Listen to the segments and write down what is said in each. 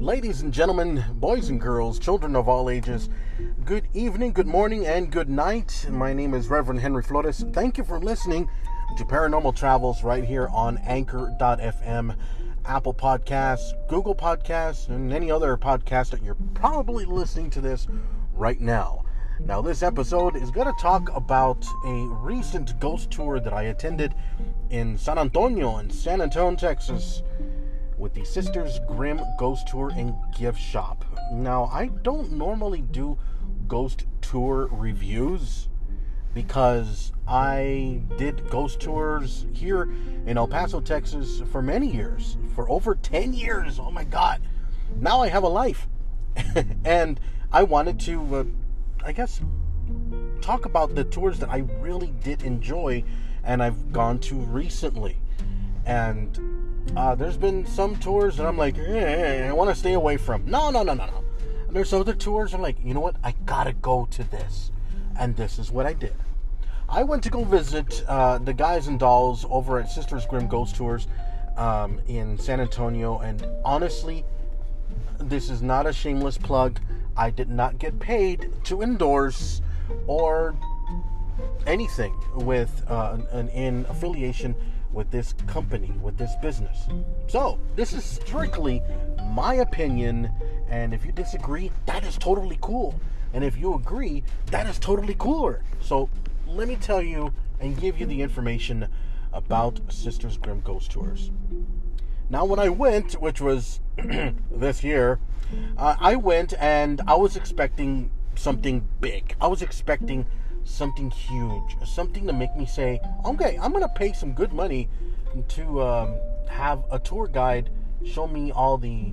Ladies and gentlemen, boys and girls, children of all ages, good evening, good morning, and good night. My name is Reverend Henry Flores. Thank you for listening to Paranormal Travels right here on Anchor.fm, Apple Podcasts, Google Podcasts, and any other podcast that you're probably listening to this right now. Now, this episode is going to talk about a recent ghost tour that I attended in San Antonio in San Antonio, Texas with the Sisters Grimm Ghost Tour and Gift Shop. Now, I don't normally do ghost tour reviews because I did ghost tours here in El Paso, Texas for many years, for over 10 years. Oh my God. Now I have a life. and I wanted to, uh, I guess, talk about the tours that I really did enjoy and I've gone to recently. And uh, there's been some tours that I'm like, eh, I want to stay away from. No, no, no, no, no. And there's other tours I'm like, you know what? I gotta go to this, and this is what I did. I went to go visit uh, the guys and dolls over at Sisters Grimm Ghost Tours um, in San Antonio, and honestly, this is not a shameless plug. I did not get paid to endorse or anything with uh, an, in affiliation with this company, with this business. So, this is strictly my opinion, and if you disagree, that is totally cool. And if you agree, that is totally cooler. So, let me tell you and give you the information about Sisters Grimm Ghost Tours. Now, when I went, which was this year, uh, I went and I was expecting something big. I was expecting something huge, something to make me say, okay, I'm to pay some good money to um, have a tour guide show me all the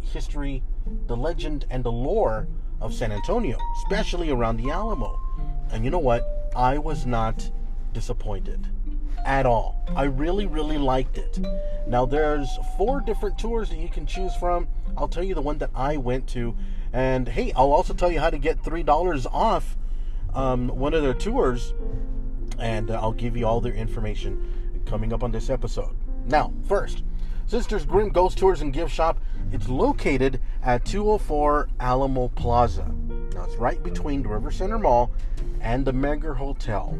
history, the legend, and the lore of San Antonio, especially around the Alamo. And you know what? I was not disappointed at all. I really, really liked it. Now, there's four different tours that you can choose from. I'll tell you the one that I went to. And hey, I'll also tell you how to get $3 off um, one of their tours, and uh, I'll give you all their information coming up on this episode. Now, first, Sisters Grimm Ghost Tours and Gift Shop. It's located at 204 Alamo Plaza. Now, it's right between the River Center Mall and the Menger Hotel.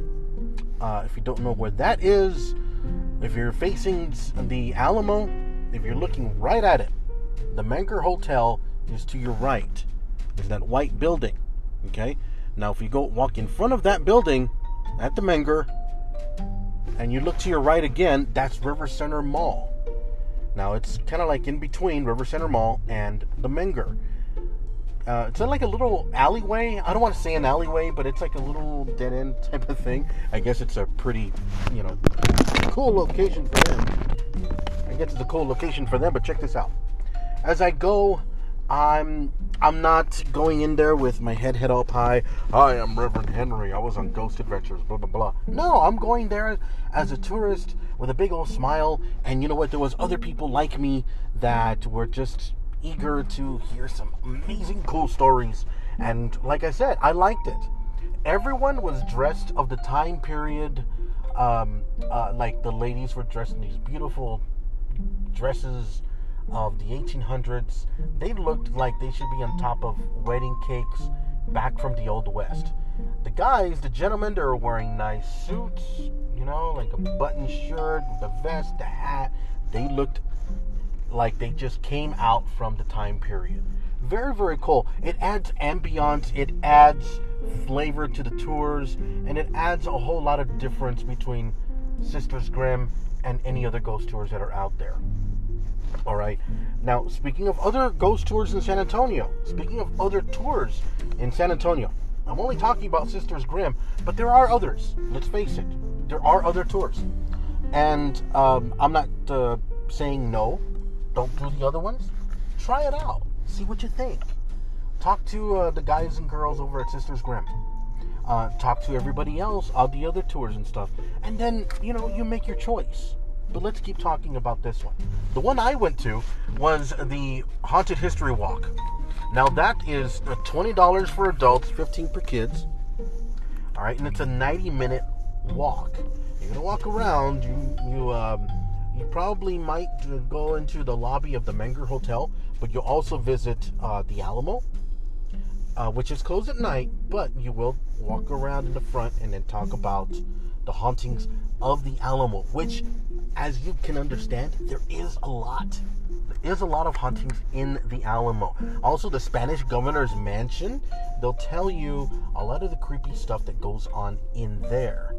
Uh, if you don't know where that is, if you're facing the Alamo, if you're looking right at it, the Menger Hotel is to your right. There's that white building. Okay? Now, if you go walk in front of that building at the Menger, and you look to your right again, that's River Center Mall. Now, it's kind of like in between River Center Mall and the Menger. Uh, it's like a little alleyway. I don't want to say an alleyway, but it's like a little dead end type of thing. I guess it's a pretty, you know, cool location for them. I guess it's a cool location for them, but check this out. As I go I'm I'm not going in there with my head head up high. I'm Reverend Henry. I was on Ghost Adventures. Blah blah blah. No, I'm going there as a tourist with a big old smile. And you know what? There was other people like me that were just eager to hear some amazing, cool stories. And like I said, I liked it. Everyone was dressed of the time period. Um, uh, like the ladies were dressed in these beautiful dresses of the 1800s, they looked like they should be on top of wedding cakes back from the old west. The guys, the gentlemen, they were wearing nice suits, you know, like a button shirt, the vest, the hat. They looked like they just came out from the time period. Very, very cool. It adds ambiance, it adds flavor to the tours, and it adds a whole lot of difference between Sisters Grimm and any other ghost tours that are out there. All right. Now, speaking of other ghost tours in San Antonio, speaking of other tours in San Antonio, I'm only talking about Sisters Grimm, but there are others. Let's face it, there are other tours. And um, I'm not uh, saying no, don't do the other ones. Try it out, see what you think. Talk to uh, the guys and girls over at Sisters Grimm. Uh, talk to everybody else on the other tours and stuff. And then, you know, you make your choice. But let's keep talking about this one. The one I went to was the Haunted History Walk. Now that is $20 for adults, 15 for kids. All right, and it's a 90 minute walk. You're gonna walk around. You you um, you probably might go into the lobby of the Menger Hotel, but you'll also visit uh, the Alamo, uh, which is closed at night, but you will walk around in the front and then talk about the hauntings of the Alamo, which, as you can understand, there is a lot. There is a lot of hauntings in the Alamo. Also, the Spanish governor's mansion, they'll tell you a lot of the creepy stuff that goes on in there.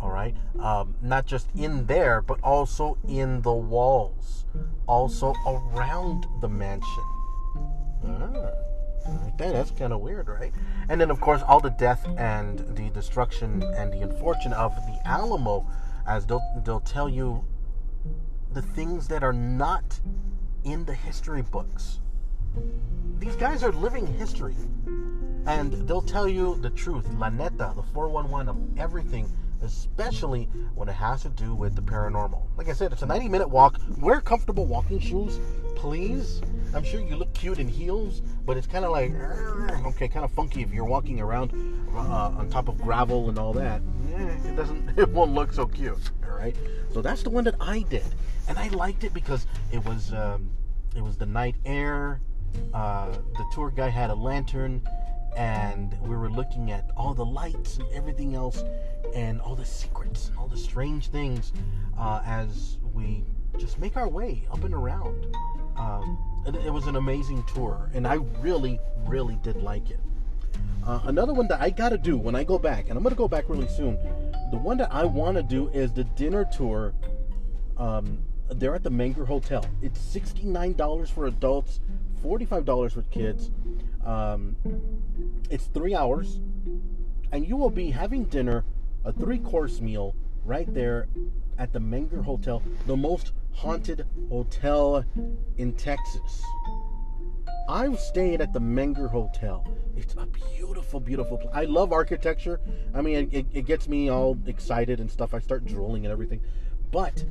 All right, um, not just in there, but also in the walls, also around the mansion. Ah. That, that's kind of weird, right? And then, of course, all the death and the destruction and the unfortune of the Alamo, as they'll, they'll tell you the things that are not in the history books. These guys are living history. And they'll tell you the truth, la neta, the 411 of everything, especially when it has to do with the paranormal. Like I said, it's a 90 minute walk. Wear comfortable walking shoes, please. I'm sure you look cute in heels, but it's kind of like, okay, kind of funky if you're walking around uh, on top of gravel and all that. it doesn't, it won't look so cute. All right. So that's the one that I did, and I liked it because it was, um, it was the night air. Uh, the tour guy had a lantern, and we were looking at all the lights and everything else, and all the secrets and all the strange things uh, as we just make our way up and around. It, was an amazing tour, and I really, really did like it. Uh, another one that I gotta do when I go back, and I'm gonna go back really soon. The one that I want to do is the dinner tour. Um, they're at the Menger Hotel. It's $69 for adults, $45 for kids. Um, it's three hours, and you will be having dinner, a three course meal, right there at the Menger Hotel, the most haunted hotel in Texas. I've stayed at the Menger Hotel. It's a beautiful, beautiful place. I love architecture. I mean, it, it gets me all excited and stuff. I start drooling and everything. But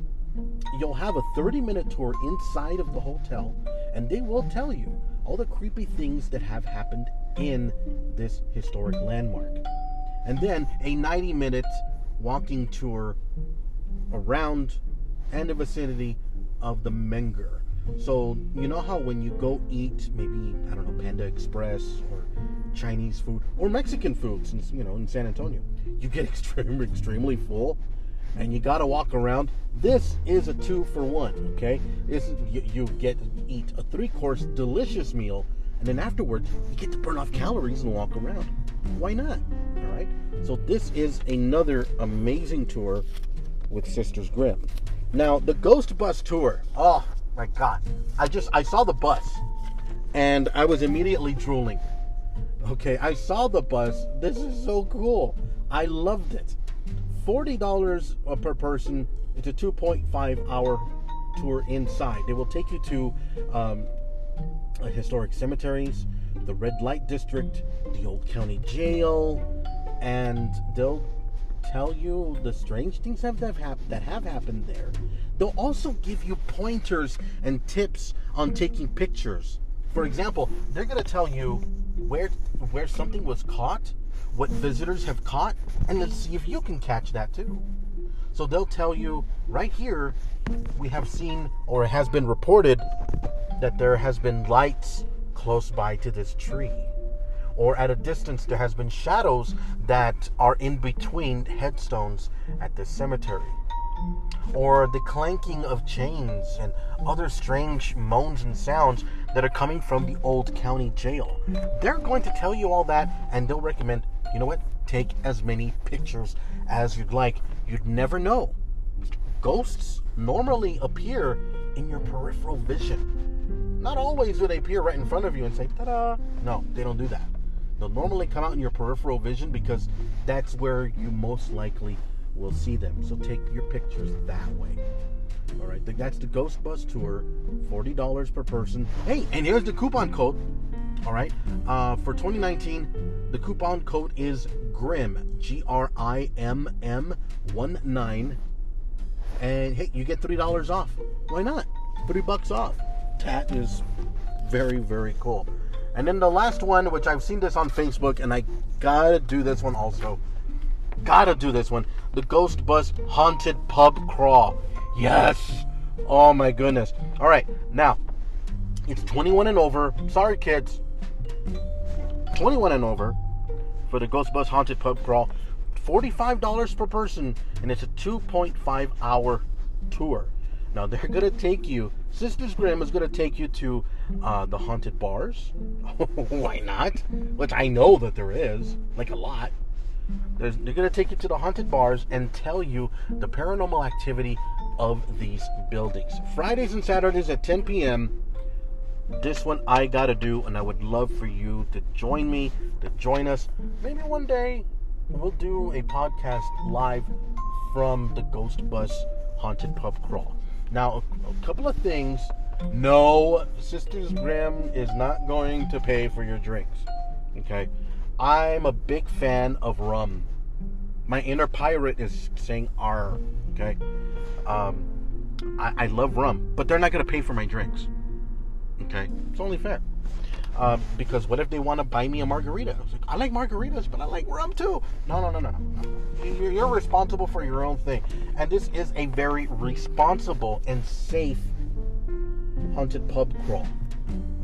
you'll have a 30 minute tour inside of the hotel, and they will tell you all the creepy things that have happened in this historic landmark. And then a 90 minute walking tour around and the vicinity of the Menger. So you know how when you go eat maybe I don't know Panda Express or Chinese food or Mexican food, since you know in San Antonio, you get extremely extremely full, and you gotta walk around. This is a two for one. Okay, this you, you get eat a three course delicious meal, and then afterwards you get to burn off calories and walk around. Why not? All right. So this is another amazing tour with Sisters Grimm. Now, the Ghost Bus Tour. Oh my God. I just, I saw the bus and I was immediately drooling. Okay, I saw the bus. This is so cool. I loved it. $40 per person. It's a 2.5 hour tour inside. They will take you to um, historic cemeteries, the red light district, the old county jail, and they'll tell you the strange things that, have, happened that have happened there. They'll also give you pointers and tips on taking pictures. For example, they're to tell you where where something was caught, what visitors have caught, and let's see if you can catch that too. So they'll tell you right here, we have seen or has been reported that there has been lights close by to this tree or at a distance there has been shadows that are in between headstones at the cemetery or the clanking of chains and other strange moans and sounds that are coming from the old county jail. They're going to tell you all that and they'll recommend, you know what, take as many pictures as you'd like. You'd never know. Ghosts normally appear in your peripheral vision. Not always do they appear right in front of you and say, ta da. No, they don't do that. They'll normally come out in your peripheral vision because that's where you most likely will see them. So take your pictures that way. All right, that's the Ghost Bus Tour, $40 per person. Hey, and here's the coupon code. All right, uh, for 2019, the coupon code is GRIM, G R I M M 1 9. And hey, you get $3 off. Why not? 3 bucks off. That is very, very cool. And then the last one, which I've seen this on Facebook, and I gotta do this one also. Gotta do this one. The Ghost Bus Haunted Pub Crawl. Yes. Oh my goodness. All right, now it's 21 and over. Sorry, kids. 21 and over for the Ghost Bus Haunted Pub Crawl. $45 per person, and it's a 2.5 hour tour. Now they're gonna take you. Sisters Grimm is gonna take you to uh, the haunted bars. Why not? Which I know that there is, like a lot. There's, they're gonna take you to the haunted bars and tell you the paranormal activity of these buildings. Fridays and Saturdays at 10 p.m. This one I gotta do, and I would love for you to join me, to join us. Maybe one day we'll do a podcast live from the Ghost Bus Haunted Pub Crawl. Now, a, couple of things. No, Sisters Grimm is not going to pay for your drinks. Okay? I'm a big fan of rum. My inner pirate is saying R. Okay? Um, I, I love rum, but they're not going to pay for my drinks. Okay? It's only fair. Um, because what if they want to buy me a margarita? I like, I like margaritas, but I like rum too. No, no, no, no, no. You're, responsible for your own thing, and this is a very responsible and safe haunted pub crawl.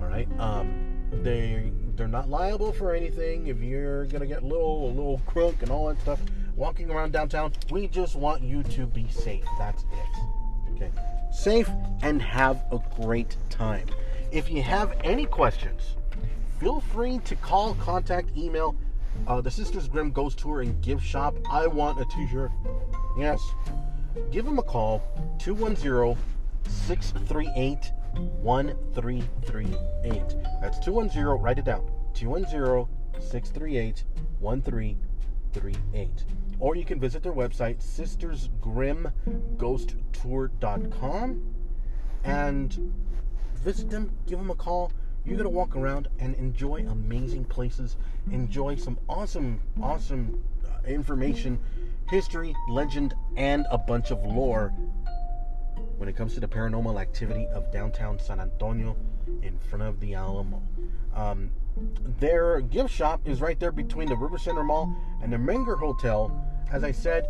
All right. Um, they they're not liable for anything. If you're gonna get little a little crook and all that stuff, walking around downtown, we just want you to be safe. That's it. Okay. Safe and have a great time. If you have any questions, feel free to call, contact, email uh, the Sisters Grimm Ghost Tour and Gift Shop. I want a t shirt. Yes. Give them a call 210 638 1338. That's 210, write it down 210 638 1338. Or you can visit their website, sistersgrimmghosttour.com, and visit them, give them a call. You're gonna walk around and enjoy amazing places, enjoy some awesome, awesome uh, information, history, legend, and a bunch of lore when it comes to the paranormal activity of downtown San Antonio in front of the Alamo. Um, their gift shop is right there between the River Center Mall and the Menger Hotel. As I said,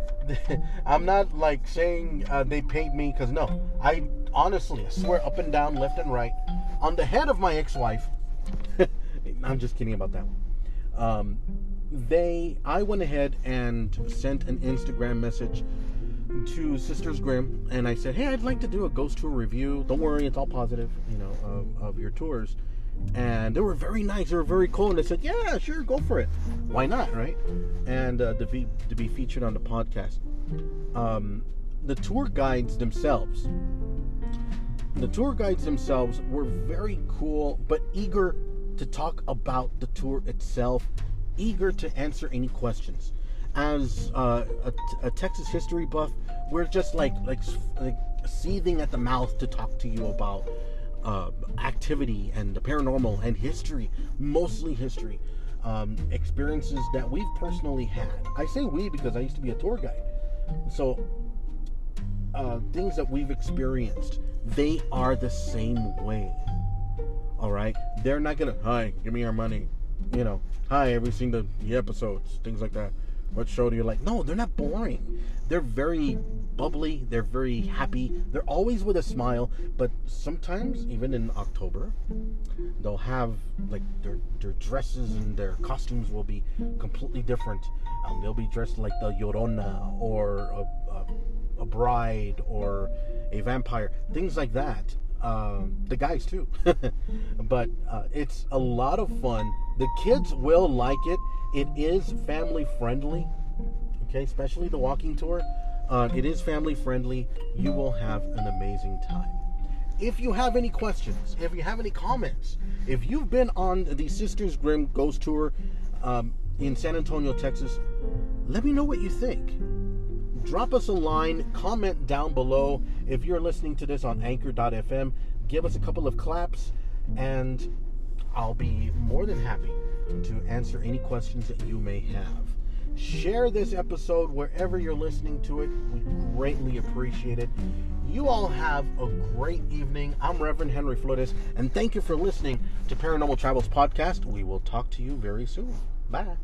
I'm not like saying uh, they paid me because no, I honestly I swear up and down, left and right, on the head of my ex-wife. I'm just kidding about that one. Um, they, I went ahead and sent an Instagram message to Sisters Grimm, and I said, "Hey, I'd like to do a ghost tour review. Don't worry, it's all positive, you know, of, of your tours." And they were very nice. They were very cool, and they said, "Yeah, sure, go for it. Why not, right?" And uh, to be to be featured on the podcast. Um, the tour guides themselves, the tour guides themselves were very cool, but eager to talk about the tour itself, eager to answer any questions as uh, a, a, Texas history buff, we're just like like like seething at the mouth to talk to you about uh, activity and the paranormal and history, mostly history, um, experiences that we've personally had. I say we because I used to be a tour guide, so uh, things that we've experienced, they are the same way. All right, they're not gonna hi, give me your money, you know, hi, have you seen the episodes, things like that what show do you like? No, they're not boring. They're very bubbly. They're very happy. They're always with a smile. But sometimes, even in October, they'll have like their their dresses and their costumes will be completely different. Um, they'll be dressed like the Llorona or a, a, a bride or a vampire, things like that. Um, the guys too, but uh, it's a lot of fun. The kids will like it it is family friendly, okay, especially the walking tour. Uh, it is family friendly. You will have an amazing time. If you have any questions, if you have any comments, if you've been on the Sisters Grimm Ghost Tour um, in San Antonio, Texas, let me know what you think. Drop us a line, comment down below. If you're listening to this on anchor.fm, give us a couple of claps, and I'll be more than happy to answer any questions that you may have. Share this episode wherever you're listening to it. We greatly appreciate it. You all have a great evening. I'm Reverend Henry Flores, and thank you for listening to Paranormal Travels Podcast. We will talk to you very soon. Bye.